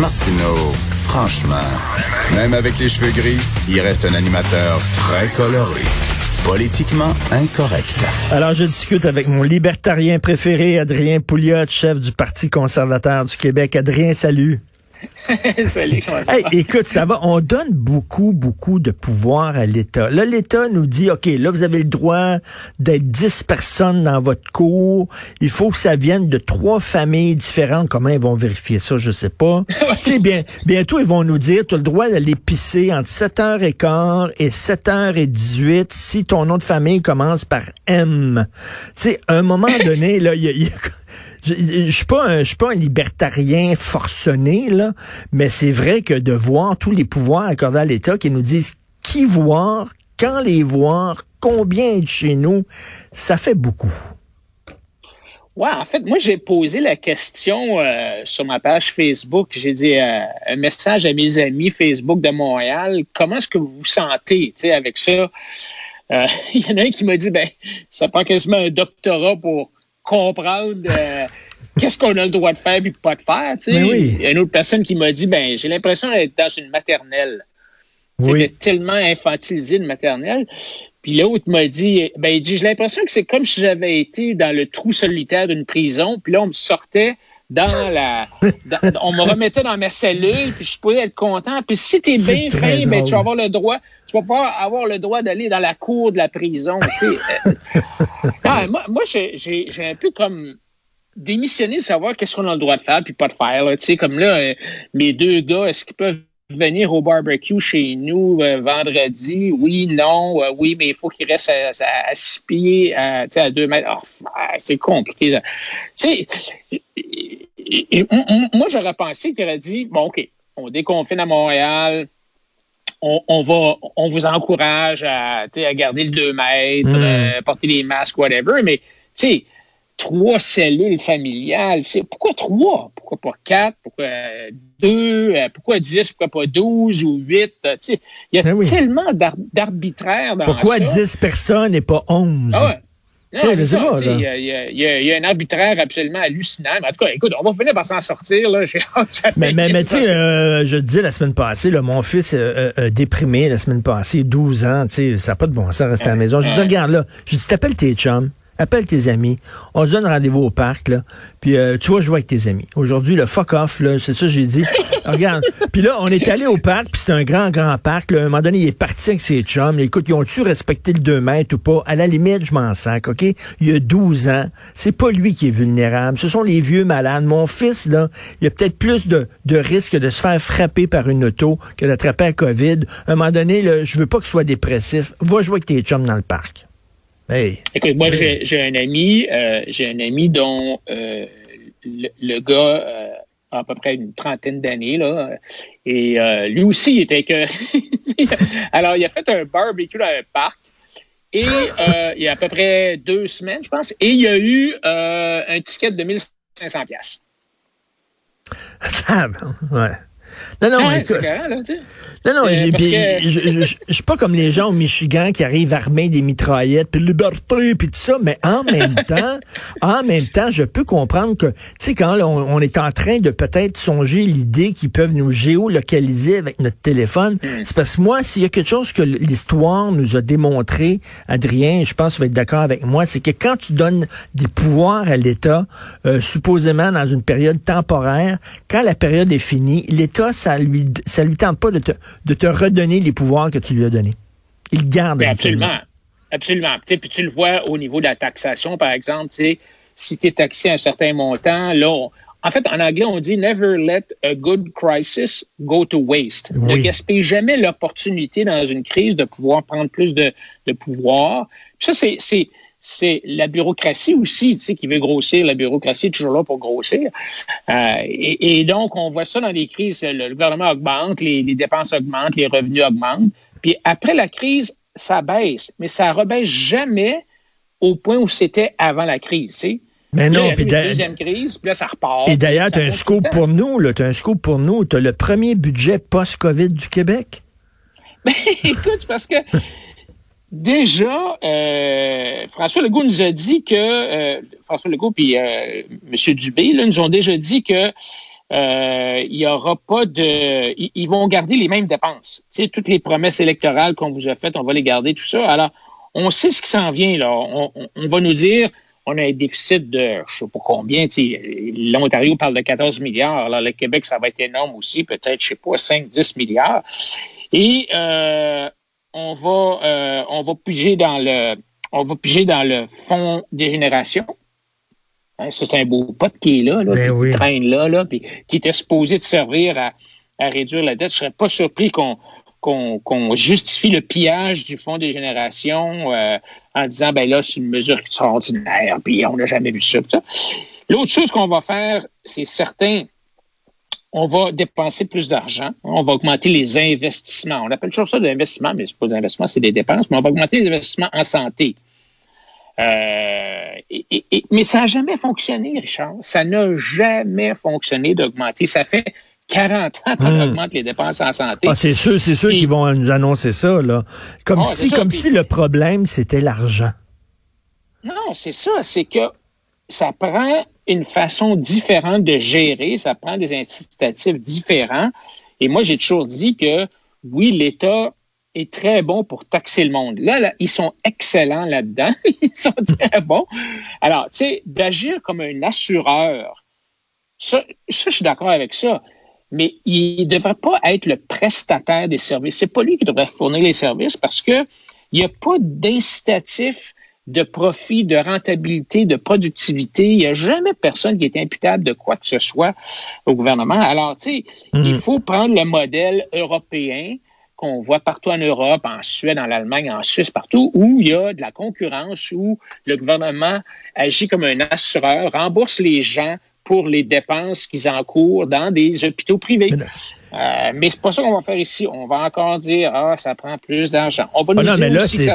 Martineau, franchement, même avec les cheveux gris, il reste un animateur très coloré. Politiquement incorrect. Alors, je discute avec mon libertarien préféré, Adrien Pouliot, chef du Parti conservateur du Québec. Adrien, salut. Salut, hey, écoute, ça va. On donne beaucoup, beaucoup de pouvoir à l'État. Là, l'État nous dit, OK, là, vous avez le droit d'être 10 personnes dans votre cour. Il faut que ça vienne de trois familles différentes. Comment ils vont vérifier ça? Je sais pas. tu sais, bien, bientôt, ils vont nous dire, tu as le droit d'aller pisser entre 7h15 et 7h18 si ton nom de famille commence par M. Tu sais, à un moment donné, là, il y a, y a je, je suis pas un, je suis pas un libertarien forcené là, mais c'est vrai que de voir tous les pouvoirs accordés à l'État qui nous disent qui voir, quand les voir, combien être chez nous, ça fait beaucoup. Ouais, en fait, moi j'ai posé la question euh, sur ma page Facebook. J'ai dit euh, un message à mes amis Facebook de Montréal. Comment est-ce que vous vous sentez, avec ça? Euh, Il y en a un qui m'a dit, ben, ça prend quasiment un doctorat pour comprendre euh, qu'est-ce qu'on a le droit de faire et pas de faire. Tu sais. oui. Il y a une autre personne qui m'a dit ben j'ai l'impression d'être dans une maternelle. Oui. C'était tellement infantilisé une maternelle. Puis l'autre m'a dit ben il dit j'ai l'impression que c'est comme si j'avais été dans le trou solitaire d'une prison, puis là on me sortait dans la dans- on me remettait dans ma cellule, puis je pouvais être content. Puis si t'es bien fin, ben tu vas avoir le droit tu vas pouvoir avoir le droit d'aller dans la cour de la prison. tu sais. Euh, ah, moi, moi j'ai, un peu comme démissionné de savoir qu'est-ce qu'on a le droit de faire puis pas de faire. Là. Tu sais, comme là, euh, mes deux gars, est-ce qu'ils peuvent venir au barbecue chez nous euh, vendredi? Oui, non, euh, oui, mais il faut qu'ils restent à, à, à six pieds, à, tu sais, à deux mètres. F- ah, c'est compliqué. ça. Tu sais, et- moi, j'aurais pensé qu'il aurait dit, bon, OK, on déconfine à Montréal, on, on va, on vous encourage à, à garder le 2 mètres, Mm. euh, porter les masques, whatever, mais, tu sais, trois cellules familiales, pourquoi trois? Pourquoi pas quatre? Pourquoi euh, deux? Euh, Pourquoi dix? Pourquoi pas douze ou huit? Il y a Ben oui. tellement d'ar- d'arbitraire dans Pourquoi. 10 personnes et pas 11? Ah ouais. Il y, a- un arbitraire absolument hallucinant. Mais en tout cas, écoute, on va finir par s'en sortir. Là. Mais, mais, mais tu sais, euh, je te dis la semaine passée, là, mon fils euh, euh, déprimé la semaine passée, 12 ans, tu sais, ça n'a pas de bon sens rester à la maison. Je lui dis, regarde là, je lui dis, t'appelles tes chums, appelle tes amis, on se donne rendez-vous au parc, là, puis euh, tu vas jouer avec tes amis. Aujourd'hui, le fuck off, là, c'est ça que j'ai dit. regarde, puis là, on est allé au parc, puis c'est un grand, grand parc, là, à un moment donné, il est parti avec ses chums, écoute, ils ont-tu respecté le 2 mètres ou pas? À la limite, je m'en sac, OK? Il y a 12 ans, c'est pas lui qui est vulnérable, ce sont les vieux malades. Mon fils, là, il y a peut-être plus de, de risque de se faire frapper par une auto que d'attraper la COVID. À un moment donné, là, je veux pas qu'il soit dépressif. Va jouer avec tes chums dans le parc. Hey. Écoute, moi, j'ai j'ai un ami, euh, j'ai un ami dont euh, le, le gars euh, a à peu près une trentaine d'années, là, et lui aussi, il était que... Alors, il a fait un barbecue dans un parc, et il y a à peu près deux semaines, je pense, et il y a eu un ticket de 1500 pièces. Ouais. Non, non, Ouais, écoute, carré, là. Non, non, Euh, puis, que- je, je, je- je suis pas comme les gens au Michigan qui arrivent armés des mitraillettes, puis liberté, puis tout ça, mais en même temps, en même temps, je peux comprendre que, tu sais, quand là, on, on est en train de peut-être songer l'idée qu'ils peuvent nous géolocaliser avec notre téléphone, Hmm. c'est parce que moi, s'il y a quelque chose que l'histoire nous a démontré, Adrien, je pense que tu vas être d'accord avec moi, c'est que quand tu donnes des pouvoirs à l'État, euh, supposément dans une période temporaire, quand la période est finie, l'État, ça lui, ça lui tente pas de te, de te redonner les pouvoirs que tu lui as donnés. Il garde absolument. Absolument. Puis tu le vois au niveau de la taxation, par exemple, si tu es taxé à un certain montant, là, on- en fait, en anglais, on dit never let a good crisis go to waste. Ne gaspille jamais l'opportunité dans une crise de pouvoir prendre plus de, de pouvoir. Puis ça, c'est, c'est, la bureaucratie aussi, tu sais, qui veut grossir. La bureaucratie est toujours là pour grossir. Euh, et, donc, on voit ça dans les crises. Le, gouvernement augmente, les, dépenses augmentent, les revenus augmentent. Puis après la crise, ça baisse, mais ça rebaisse jamais au point où c'était avant la crise. Tu sais. Mais non, puis deuxième crise, puis là, ça repart. Et d'ailleurs, tu as un scoop pour nous, là. Tu as un scoop pour nous. Tu as le premier budget post-COVID du Québec? Ben, écoute, parce que déjà, euh, François Legault nous a dit que euh, François Legault puis euh, M. Dubé là, nous ont déjà dit que euh, il y aura pas de. Ils, vont garder les mêmes dépenses. Tu sais, toutes les promesses électorales qu'on vous a faites, on va les garder, tout ça. Alors, on sait ce qui s'en vient, là. On, on, va nous dire on a un déficit de je sais pas combien. L'Ontario parle de 14 milliards. Alors, le Québec, ça va être énorme aussi, peut-être, je sais pas, 5, 10 milliards. Et euh, on va euh, on va piger dans le on va piger dans le fonds des générations. Hein, c'est un beau pote qui est là, là ben qui traîne là, là puis qui était supposé de servir à, à réduire la dette. Je serais pas surpris qu'on qu'on justifie le pillage du fonds des générations euh, en disant ben là, c'est une mesure extraordinaire, puis on n'a jamais vu ça. L'autre chose qu'on va faire, c'est certain, on va dépenser plus d'argent, on va augmenter les investissements. On appelle toujours ça de l'investissement, mais c'est pas d'investissement, c'est des dépenses, mais on va augmenter les investissements en santé. Euh, mais ça n'a jamais fonctionné, Richard. Ça n'a jamais fonctionné d'augmenter. Ça fait 40 ans qu'on hmm. augmente les dépenses en santé. Ah, c'est sûr, c'est sûr qu'ils vont nous annoncer ça, là. Comme ah, si, comme si le problème, c'était l'argent. Non, c'est ça. C'est que ça prend une façon différente de gérer, ça prend des incitatifs différents. Et moi, j'ai toujours dit que oui, l'État est très bon pour taxer le monde. Là, ils sont excellents là-dedans. ils sont très bons. Alors, tu sais, d'agir comme un assureur, ça, je suis d'accord avec ça. Mais il ne devrait pas être le prestataire des services. C'est pas lui qui devrait fournir les services parce que il n'y a pas d'incitatif de profit, de rentabilité, de productivité. Il n'y a jamais personne qui est imputable de quoi que ce soit au gouvernement. Alors, tu sais, il mhm. faut prendre le modèle européen qu'on voit partout en Europe, en Suède, en Allemagne, en Suisse, partout, où il y a de la concurrence, où le gouvernement agit comme un assureur, rembourse les gens pour les dépenses qu'ils encourent dans des hôpitaux privés. Euh, mais c'est pas ça qu'on va faire ici. On va encore dire ah ça prend plus d'argent. On va ah nous non, mais là c'est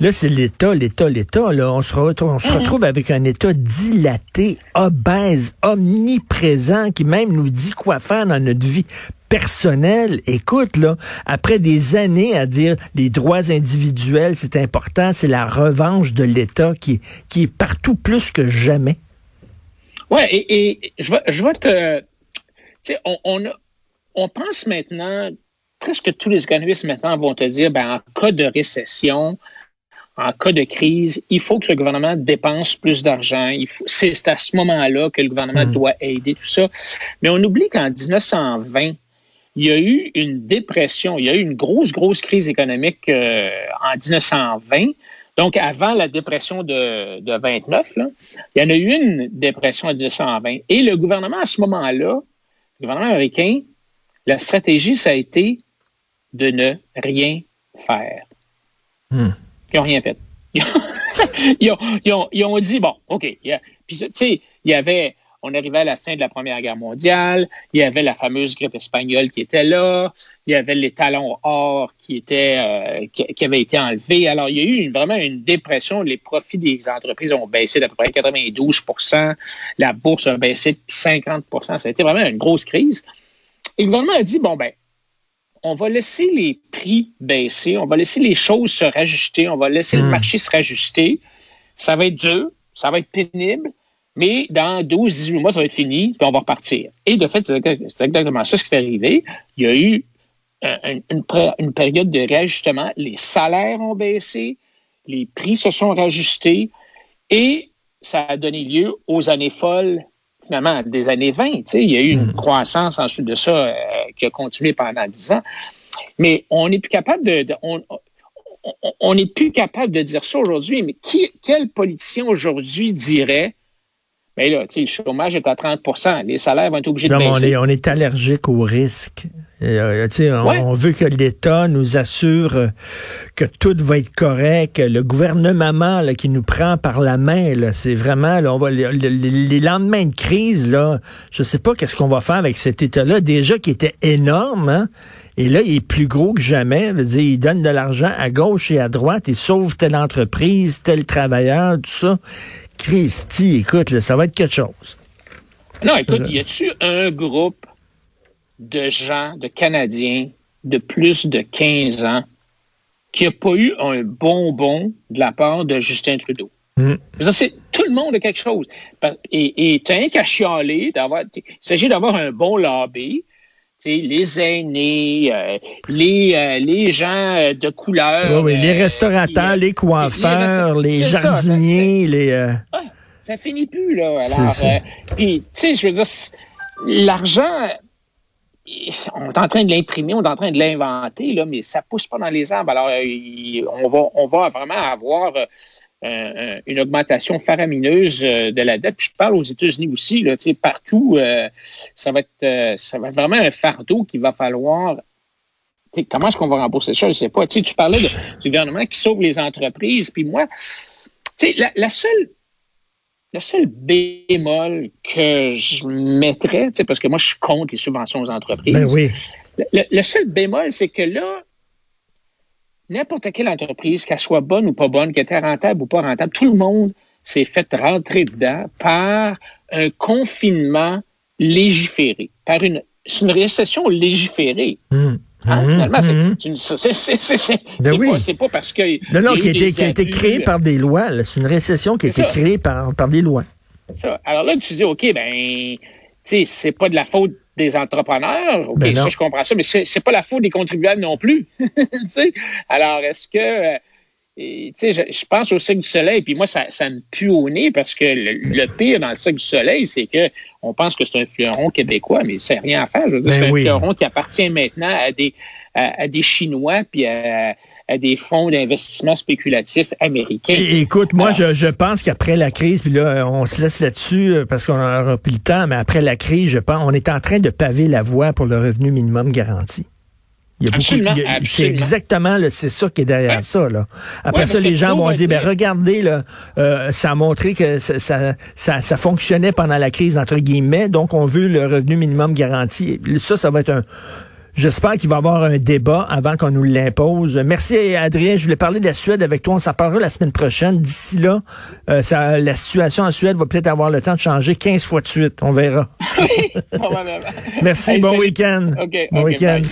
là c'est l'État, l'État, l'État. Là, on se retrouve, on se retrouve avec un État dilaté, obèse, omniprésent, qui même nous dit quoi faire dans notre vie personnelle. Écoute là, après des années à dire les droits individuels c'est important, c'est la revanche de l'État qui qui est partout plus que jamais. Ouais, et, et je vais, je vais te. Tu sais, on, on, on pense maintenant, presque tous les économistes maintenant vont te dire, ben, en cas de récession, en cas de crise, il faut que le gouvernement dépense plus d'argent. C'est à ce moment-là que le gouvernement mmh. doit aider tout ça. Mais on oublie qu'en 1920, il y a eu une dépression, il y a eu une grosse, grosse crise économique euh, en 1920. Donc, avant la dépression de, de 29, là, il y en a eu une dépression en 1920. Et le gouvernement, à ce moment-là, le gouvernement américain, la stratégie, ça a été de ne rien faire. Hmm. Ils n'ont rien fait. Ils ont, dit, bon, OK. Puis, tu sais, il y avait on arrivait à la fin de la Première Guerre mondiale, il y avait la fameuse grippe espagnole qui était là, il y avait les talons or qui, étaient, euh, qui, avaient été enlevés. Alors, il y a eu vraiment une dépression. Les profits des entreprises ont baissé d'à peu près 92% La bourse a baissé de 50 Ça a été vraiment une grosse crise. Et le gouvernement a dit, bon, ben, on va laisser les prix baisser, on va laisser les choses se rajuster, on va laisser le hmm. marché se rajuster. Ça va être dur, ça va être pénible, mais dans 12, 18 mois, ça va être fini, puis on va repartir. Et de fait, c'est exactement ça ce qui est arrivé. Il y a eu euh, une, période de réajustement. Les salaires ont baissé, les prix se sont rajustés et ça a donné lieu aux années folles, finalement, des années 20. Il y a eu une hmm. croissance ensuite de ça euh, qui a continué pendant 10 ans. Mais on n'est plus capable de, on n'est plus capable de dire ça aujourd'hui. Mais qui, quel politicien aujourd'hui dirait mais là, tu sais, le chômage est à 30% Les salaires vont être obligés de baisser. On est, on est allergique au risque. Euh, tu sais, on, Ouais. on veut que l'État nous assure euh, que tout va être correct. Le gouvernement là, qui nous prend par la main, là, c'est vraiment, là, on va les, les- les lendemains de crise, là, je sais pas qu'est-ce qu'on va faire avec cet État-là, déjà qui était énorme, hein, et là, il est plus gros que jamais. Je veux dire, il donne de l'argent à gauche et à droite, il sauve telle entreprise, tel travailleur, tout ça. Christy, écoute, là, ça va être quelque chose. Non, écoute, y a-tu un groupe de gens, de Canadiens de plus de 15 ans qui n'a pas eu un bonbon de la part de Justin Trudeau? Mm. C'est- tout le monde a quelque chose. Et tu n'as qu'à chialer. d'avoir- Il s'agit d'avoir un bon lobby. Les aînés, euh, les, euh, les gens euh, de couleur. Oui, oui, les restaurateurs, les coiffeurs, les c'est ça, jardiniers, les... ça finit plus, là. Alors, puis, tu sais, je veux dire, l'argent, on est en train de l'imprimer, on est en train de l'inventer, là, mais ça pousse pas dans les arbres. Alors, on, va, on va vraiment avoir euh, un- un- une augmentation faramineuse euh, de la dette. Puis je parle aux États-Unis aussi, là, tu sais, partout, euh, ça, va être, euh, ça va être vraiment un fardeau qu'il va falloir tu sais, comment est-ce qu'on va rembourser ça? Je ne sais pas. Tu sais, tu parlais de- du gouvernement qui sauve les entreprises. Puis moi, tu sais, la, la seule le seul bémol que je mettrais, tu sais, parce que moi, je suis contre les subventions aux entreprises. Ben oui. le, le seul bémol, c'est que là, n'importe quelle entreprise, qu'elle soit bonne ou pas bonne, qu'elle était rentable ou pas rentable, tout le monde s'est fait rentrer dedans par un confinement légiféré, par une, c'est une récession légiférée. Hum, Hein, hum, finalement, c'est- c'est Ben oui. pas, parce que. Non, non, qui a été, qui a été créée par des lois. C'est une récession qui a été ça. créée par, par des lois. Ça. Alors là, tu dis, OK, ben, tu sais, c'est pas de la faute des entrepreneurs. OK, Ben ça, je comprends ça, mais c'est c'est pas la faute des contribuables non plus. Alors, est-ce que. euh, et, tu sais, je, je pense au Cirque du Soleil, puis moi, ça, ça me pue au nez parce que le, le pire dans le Cirque du Soleil, c'est que on pense que c'est un fleuron québécois, mais c'est rien à faire. Je veux dire, Ben c'est oui. un fleuron qui appartient maintenant à des, à, à des Chinois puis à, à des fonds d'investissement spéculatifs américains. Écoute, moi, Alors, je, je pense qu'après la crise, puis là, on se laisse là-dessus euh, parce qu'on aura plus le temps, mais après la crise, je pense, on est en train de paver la voie pour le revenu minimum garanti. Il y a beaucoup, Absolument, il y a- c'est exactement, c'est ça qui est derrière Ouais. ça, là. Après Ouais, ça, les gens vont dire, ben, regardez, là, euh, ça a montré que ça, ça, ça, ça fonctionnait pendant la crise, entre guillemets, donc on veut le revenu minimum garanti. Ça, ça va être un, J'espère qu'il va y avoir un débat avant qu'on nous l'impose. Merci Adrien, je voulais parler de la Suède avec toi. On s'en parlera la semaine prochaine. D'ici là, euh, ça, la situation en Suède va peut-être avoir le temps de changer 15 fois de suite. On verra. Merci, Hey, bon week-end. OK, bon week-end.